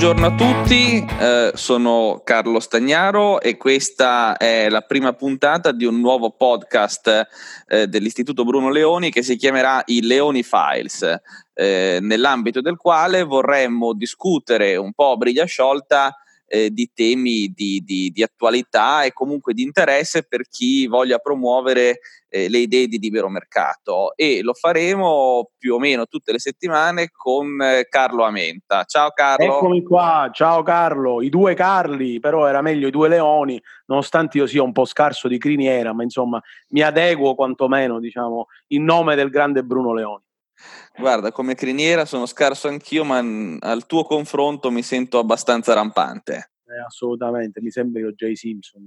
buongiorno a tutti, eh, sono Carlo Stagnaro e questa è la prima puntata di un nuovo podcast eh, dell'Istituto Bruno Leoni che si chiamerà i Leoni Files, eh, nell'ambito del quale vorremmo discutere un po' a briglia sciolta eh, di temi di, di, di, attualità e comunque di interesse per chi voglia promuovere eh, le idee di libero mercato e lo faremo più o meno tutte le settimane con eh, Carlo Amenta. Ciao Carlo. Eccomi qua, ciao Carlo, i due Carli, però era meglio i due Leoni, nonostante io sia un po' scarso di criniera, ma insomma mi adeguo quantomeno, diciamo, in nome del grande Bruno Leoni. Guarda, come criniera sono scarso anch'io, ma al tuo confronto mi sento abbastanza rampante. Eh, assolutamente, mi sembra io Jay Simpson,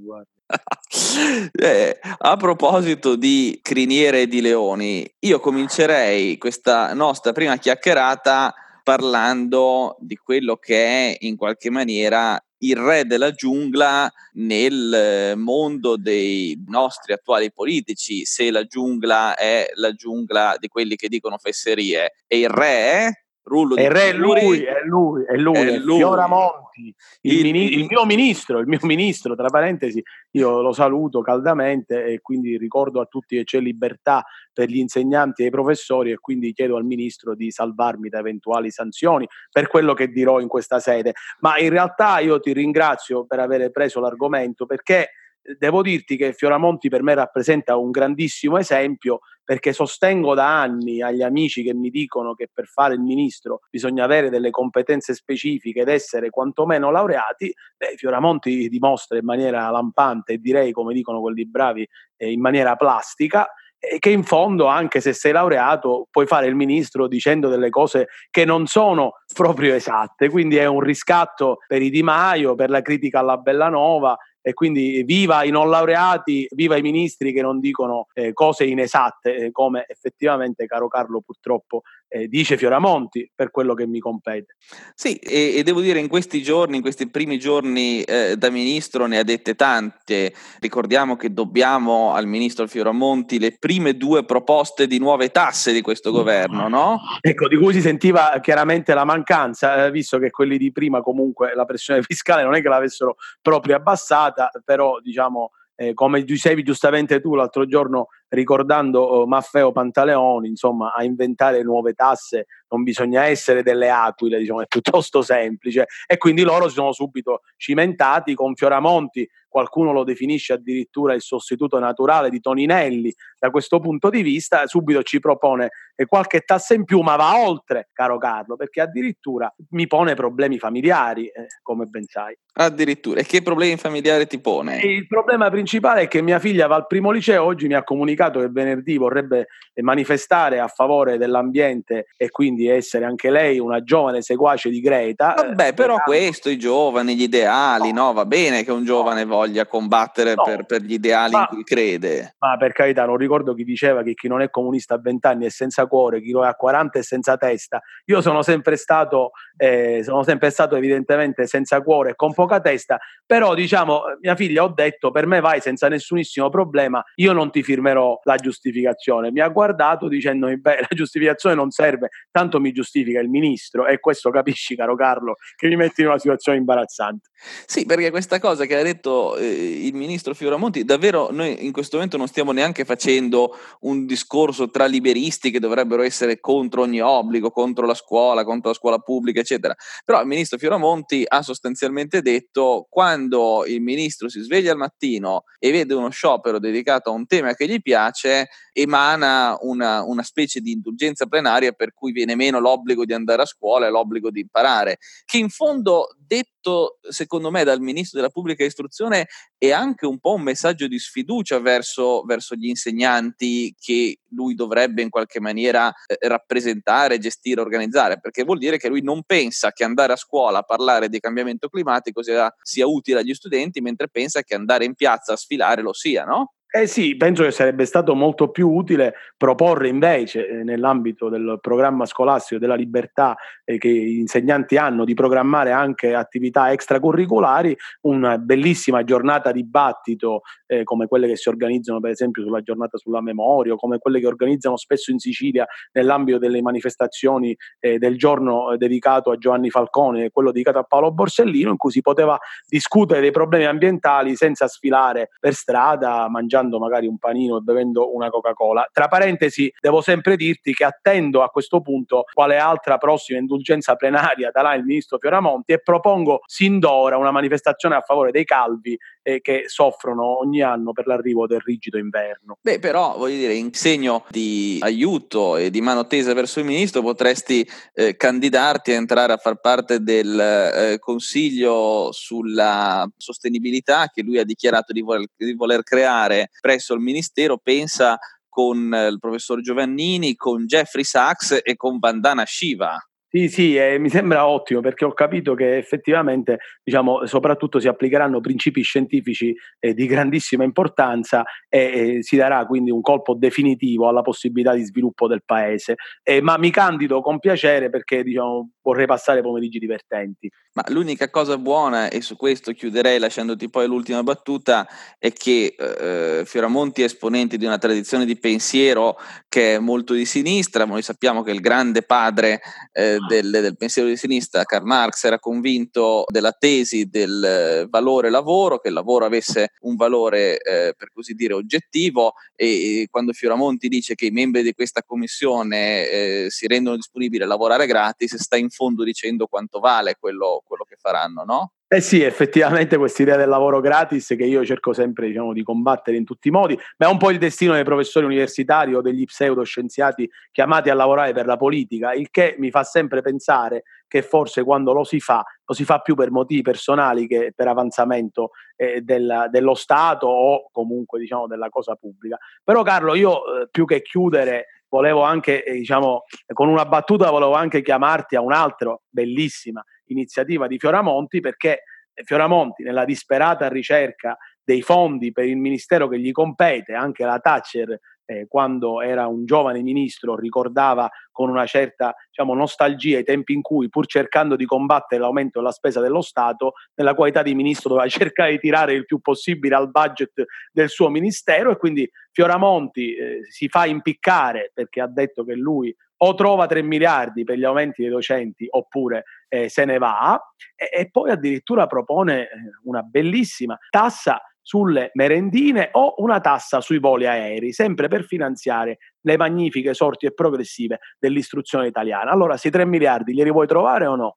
eh, a proposito di criniere e di leoni, io comincerei questa nostra prima chiacchierata parlando di quello che è in qualche maniera il re della giungla nel eh, mondo dei nostri attuali politici, se la giungla è la giungla di quelli che dicono fesserie e il re è Rullo e re è lui, è lui, è lui, è lui. Fioramonti, il, il, mini, il, mio ministro, il mio ministro, tra parentesi, io lo saluto caldamente e quindi ricordo a tutti che c'è libertà per gli insegnanti e i professori e quindi chiedo al ministro di salvarmi da eventuali sanzioni per quello che dirò in questa sede. Ma in realtà io ti ringrazio per aver preso l'argomento perché devo dirti che Fioramonti per me rappresenta un grandissimo esempio perché sostengo da anni agli amici che mi dicono che per fare il ministro bisogna avere delle competenze specifiche ed essere quantomeno laureati, beh, Fioramonti dimostra in maniera lampante e direi, come dicono quelli bravi, eh, in maniera plastica e che in fondo, anche se sei laureato, puoi fare il ministro dicendo delle cose che non sono proprio esatte. Quindi è un riscatto per i Di Maio, per la critica alla Bellanova e quindi viva i non laureati, viva i ministri che non dicono eh, cose inesatte, eh, come effettivamente, caro Carlo, purtroppo eh, dice Fioramonti per quello che mi compete. Sì, e, e, devo dire in questi giorni, in questi primi giorni eh, da ministro ne ha dette tante. Ricordiamo che dobbiamo al ministro Fioramonti le prime due proposte di nuove tasse di questo governo, no? Ecco, di cui si sentiva chiaramente la mancanza, eh, visto che quelli di prima comunque la pressione fiscale non è che l'avessero proprio abbassata, però diciamo eh, come dicevi giustamente tu l'altro giorno ricordando oh, Maffeo Pantaleoni, insomma, a inventare nuove tasse non bisogna essere delle aquile, diciamo, è piuttosto semplice. E quindi loro si sono subito cimentati con Fioramonti, qualcuno lo definisce addirittura il sostituto naturale di Toninelli. Da questo punto di vista, subito ci propone qualche tassa in più, ma va oltre, caro Carlo, perché addirittura mi pone problemi familiari, eh, come ben sai. Addirittura, e che problemi familiari ti pone? il problema principale è che mia figlia va al primo liceo, oggi mi ha comunicato che venerdì vorrebbe manifestare a favore dell'ambiente e quindi di essere anche lei una giovane seguace di Greta. Vabbè, eh, però questo, i giovani, gli ideali, no. no? Va bene che un giovane no. voglia combattere no. per, per, gli ideali ma, in cui crede. Ma per carità, non ricordo chi diceva che chi non è comunista a 20 anni è senza cuore, chi lo è a 40 è senza testa. Io sono sempre stato, eh, sono sempre stato evidentemente senza cuore e con poca testa, però diciamo, mia figlia ho detto, per me vai senza nessunissimo problema, io non ti firmerò la giustificazione. Mi ha guardato dicendomi, beh, la giustificazione non serve, tanto tanto mi giustifica il ministro e questo capisci, caro Carlo, che mi metti in una situazione imbarazzante. Sì, perché questa cosa che ha detto eh, il ministro Fioramonti, davvero noi in questo momento non stiamo neanche facendo un discorso tra liberisti che dovrebbero essere contro ogni obbligo, contro la scuola, contro la scuola pubblica, eccetera. Però il ministro Fioramonti ha sostanzialmente detto quando il ministro si sveglia al mattino e vede uno sciopero dedicato a un tema che gli piace, emana una, una specie di indulgenza plenaria per cui viene meno l'obbligo di andare a scuola e l'obbligo di imparare, che in fondo detto secondo me dal ministro della pubblica istruzione è anche un po' un messaggio di sfiducia verso, verso gli insegnanti che lui dovrebbe in qualche maniera eh, rappresentare, gestire, organizzare, perché vuol dire che lui non pensa che andare a scuola a parlare di cambiamento climatico sia, sia utile agli studenti, mentre pensa che andare in piazza a sfilare lo sia, no? Eh sì, penso che sarebbe stato molto più utile proporre invece eh, nell'ambito del programma scolastico della libertà eh, che gli insegnanti hanno di programmare anche attività extracurriculari, una bellissima giornata dibattito eh, come quelle che si organizzano per esempio sulla giornata sulla memoria o come quelle che organizzano spesso in Sicilia nell'ambito delle manifestazioni eh, del giorno eh, dedicato a Giovanni Falcone e quello dedicato a Paolo Borsellino in cui si poteva discutere dei problemi ambientali senza sfilare per strada mangiando mangiando magari un panino e bevendo una Coca-Cola. Tra parentesi, devo sempre dirti che attendo a questo punto quale altra prossima indulgenza plenaria darà il ministro Fioramonti e propongo sin d'ora una manifestazione a favore dei calvi eh, che soffrono ogni anno per l'arrivo del rigido inverno. Beh, però voglio dire, in segno di aiuto e di mano tesa verso il ministro potresti eh, candidarti a entrare a far parte del eh, consiglio sulla sostenibilità che lui ha dichiarato di voler, di voler creare presso il Ministero, pensa con il professor Giovannini, con Jeffrey Sachs e con Vandana Shiva. Sì, sì, eh, mi sembra ottimo perché ho capito che effettivamente, diciamo, soprattutto si applicheranno principi scientifici eh, di grandissima importanza e eh, si darà quindi un colpo definitivo alla possibilità di sviluppo del paese. ma mi candido con piacere perché, diciamo, vorrei passare pomeriggi divertenti. Ma l'unica cosa buona, e su questo chiuderei lasciandoti poi l'ultima battuta, è che eh, Fioramonti è esponente di una tradizione di pensiero che è molto di sinistra. Noi sappiamo che il grande padre eh, del, del, pensiero di sinistra, Karl Marx, era convinto della tesi del valore lavoro, che il lavoro avesse un valore, eh, per così dire, oggettivo. E, e, quando Fioramonti dice che i membri di questa commissione eh, si rendono disponibili a lavorare gratis, sta in fondo dicendo quanto vale quello, quello che faranno, no? Eh sì, effettivamente questa idea del lavoro gratis che io cerco sempre diciamo, di combattere in tutti i modi, ma è un po' il destino dei professori universitari o degli pseudoscienziati chiamati a lavorare per la politica, il che mi fa sempre pensare che forse quando lo si fa, lo si fa più per motivi personali che per avanzamento eh, della, dello Stato o comunque diciamo della cosa pubblica. Però Carlo, io eh, più che chiudere volevo anche, eh, diciamo, con una battuta volevo anche chiamarti a un'altra bellissima iniziativa di Fioramonti perché Fioramonti nella disperata ricerca dei fondi per il ministero che gli compete, anche la Thatcher eh, quando era un giovane ministro ricordava con una certa diciamo, nostalgia i tempi in cui pur cercando di combattere l'aumento della spesa dello Stato, nella qualità di ministro doveva cercare di tirare il più possibile al budget del suo ministero e quindi Fioramonti eh, si fa impiccare perché ha detto che lui o trova 3 miliardi per gli aumenti dei docenti oppure eh, se ne va e, e poi addirittura propone eh, una bellissima tassa sulle merendine o una tassa sui voli aerei, sempre per finanziare le magnifiche sorti e progressive dell'istruzione italiana. Allora, se 3 miliardi glieli vuoi trovare o no?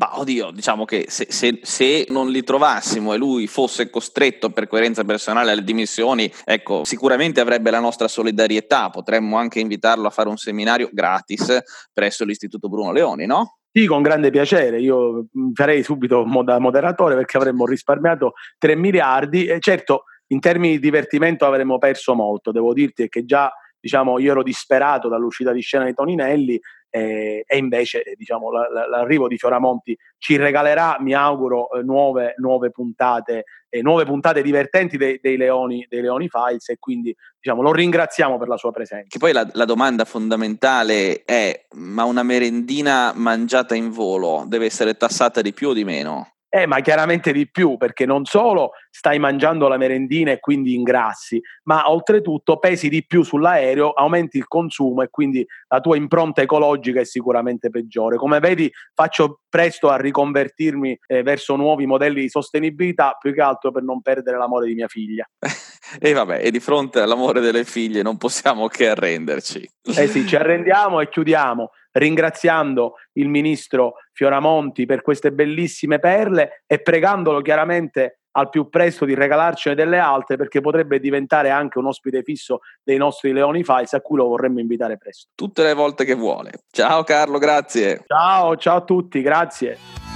Ma oddio, diciamo che se, se, se, non li trovassimo e lui fosse costretto per coerenza personale alle dimissioni, ecco, sicuramente avrebbe la nostra solidarietà. Potremmo anche invitarlo a fare un seminario gratis presso l'Istituto Bruno Leoni, no? Sì, con grande piacere. Io mm, farei subito da moderatore perché avremmo risparmiato 3 miliardi e certo in termini di divertimento avremmo perso molto. Devo dirti che già diciamo, io ero disperato dall'uscita di scena di Toninelli eh, e invece diciamo, la, la, l'arrivo di Fioramonti ci regalerà, mi auguro, eh, nuove, nuove, puntate, eh, nuove puntate divertenti dei, dei, Leoni, dei Leoni Files e quindi diciamo, lo ringraziamo per la sua presenza. Che poi la, la domanda fondamentale è, ma una merendina mangiata in volo deve essere tassata di più o di meno? Eh, ma chiaramente di più, perché non solo stai mangiando la merendina e quindi ingrassi, ma oltretutto pesi di più sull'aereo, aumenti il consumo e quindi la tua impronta ecologica è sicuramente peggiore. Come vedi, faccio presto a riconvertirmi eh, verso nuovi modelli di sostenibilità, più che altro per non perdere l'amore di mia figlia. e vabbè, e di fronte all'amore delle figlie non possiamo che arrenderci. Eh sì, ci arrendiamo e chiudiamo ringraziando il ministro Fioramonti per queste bellissime perle e pregandolo chiaramente al più presto di regalarcene delle altre perché potrebbe diventare anche un ospite fisso dei nostri Leoni Files a cui lo vorremmo invitare presto. Tutte le volte che vuole. Ciao Carlo, grazie. Ciao, ciao a tutti, grazie.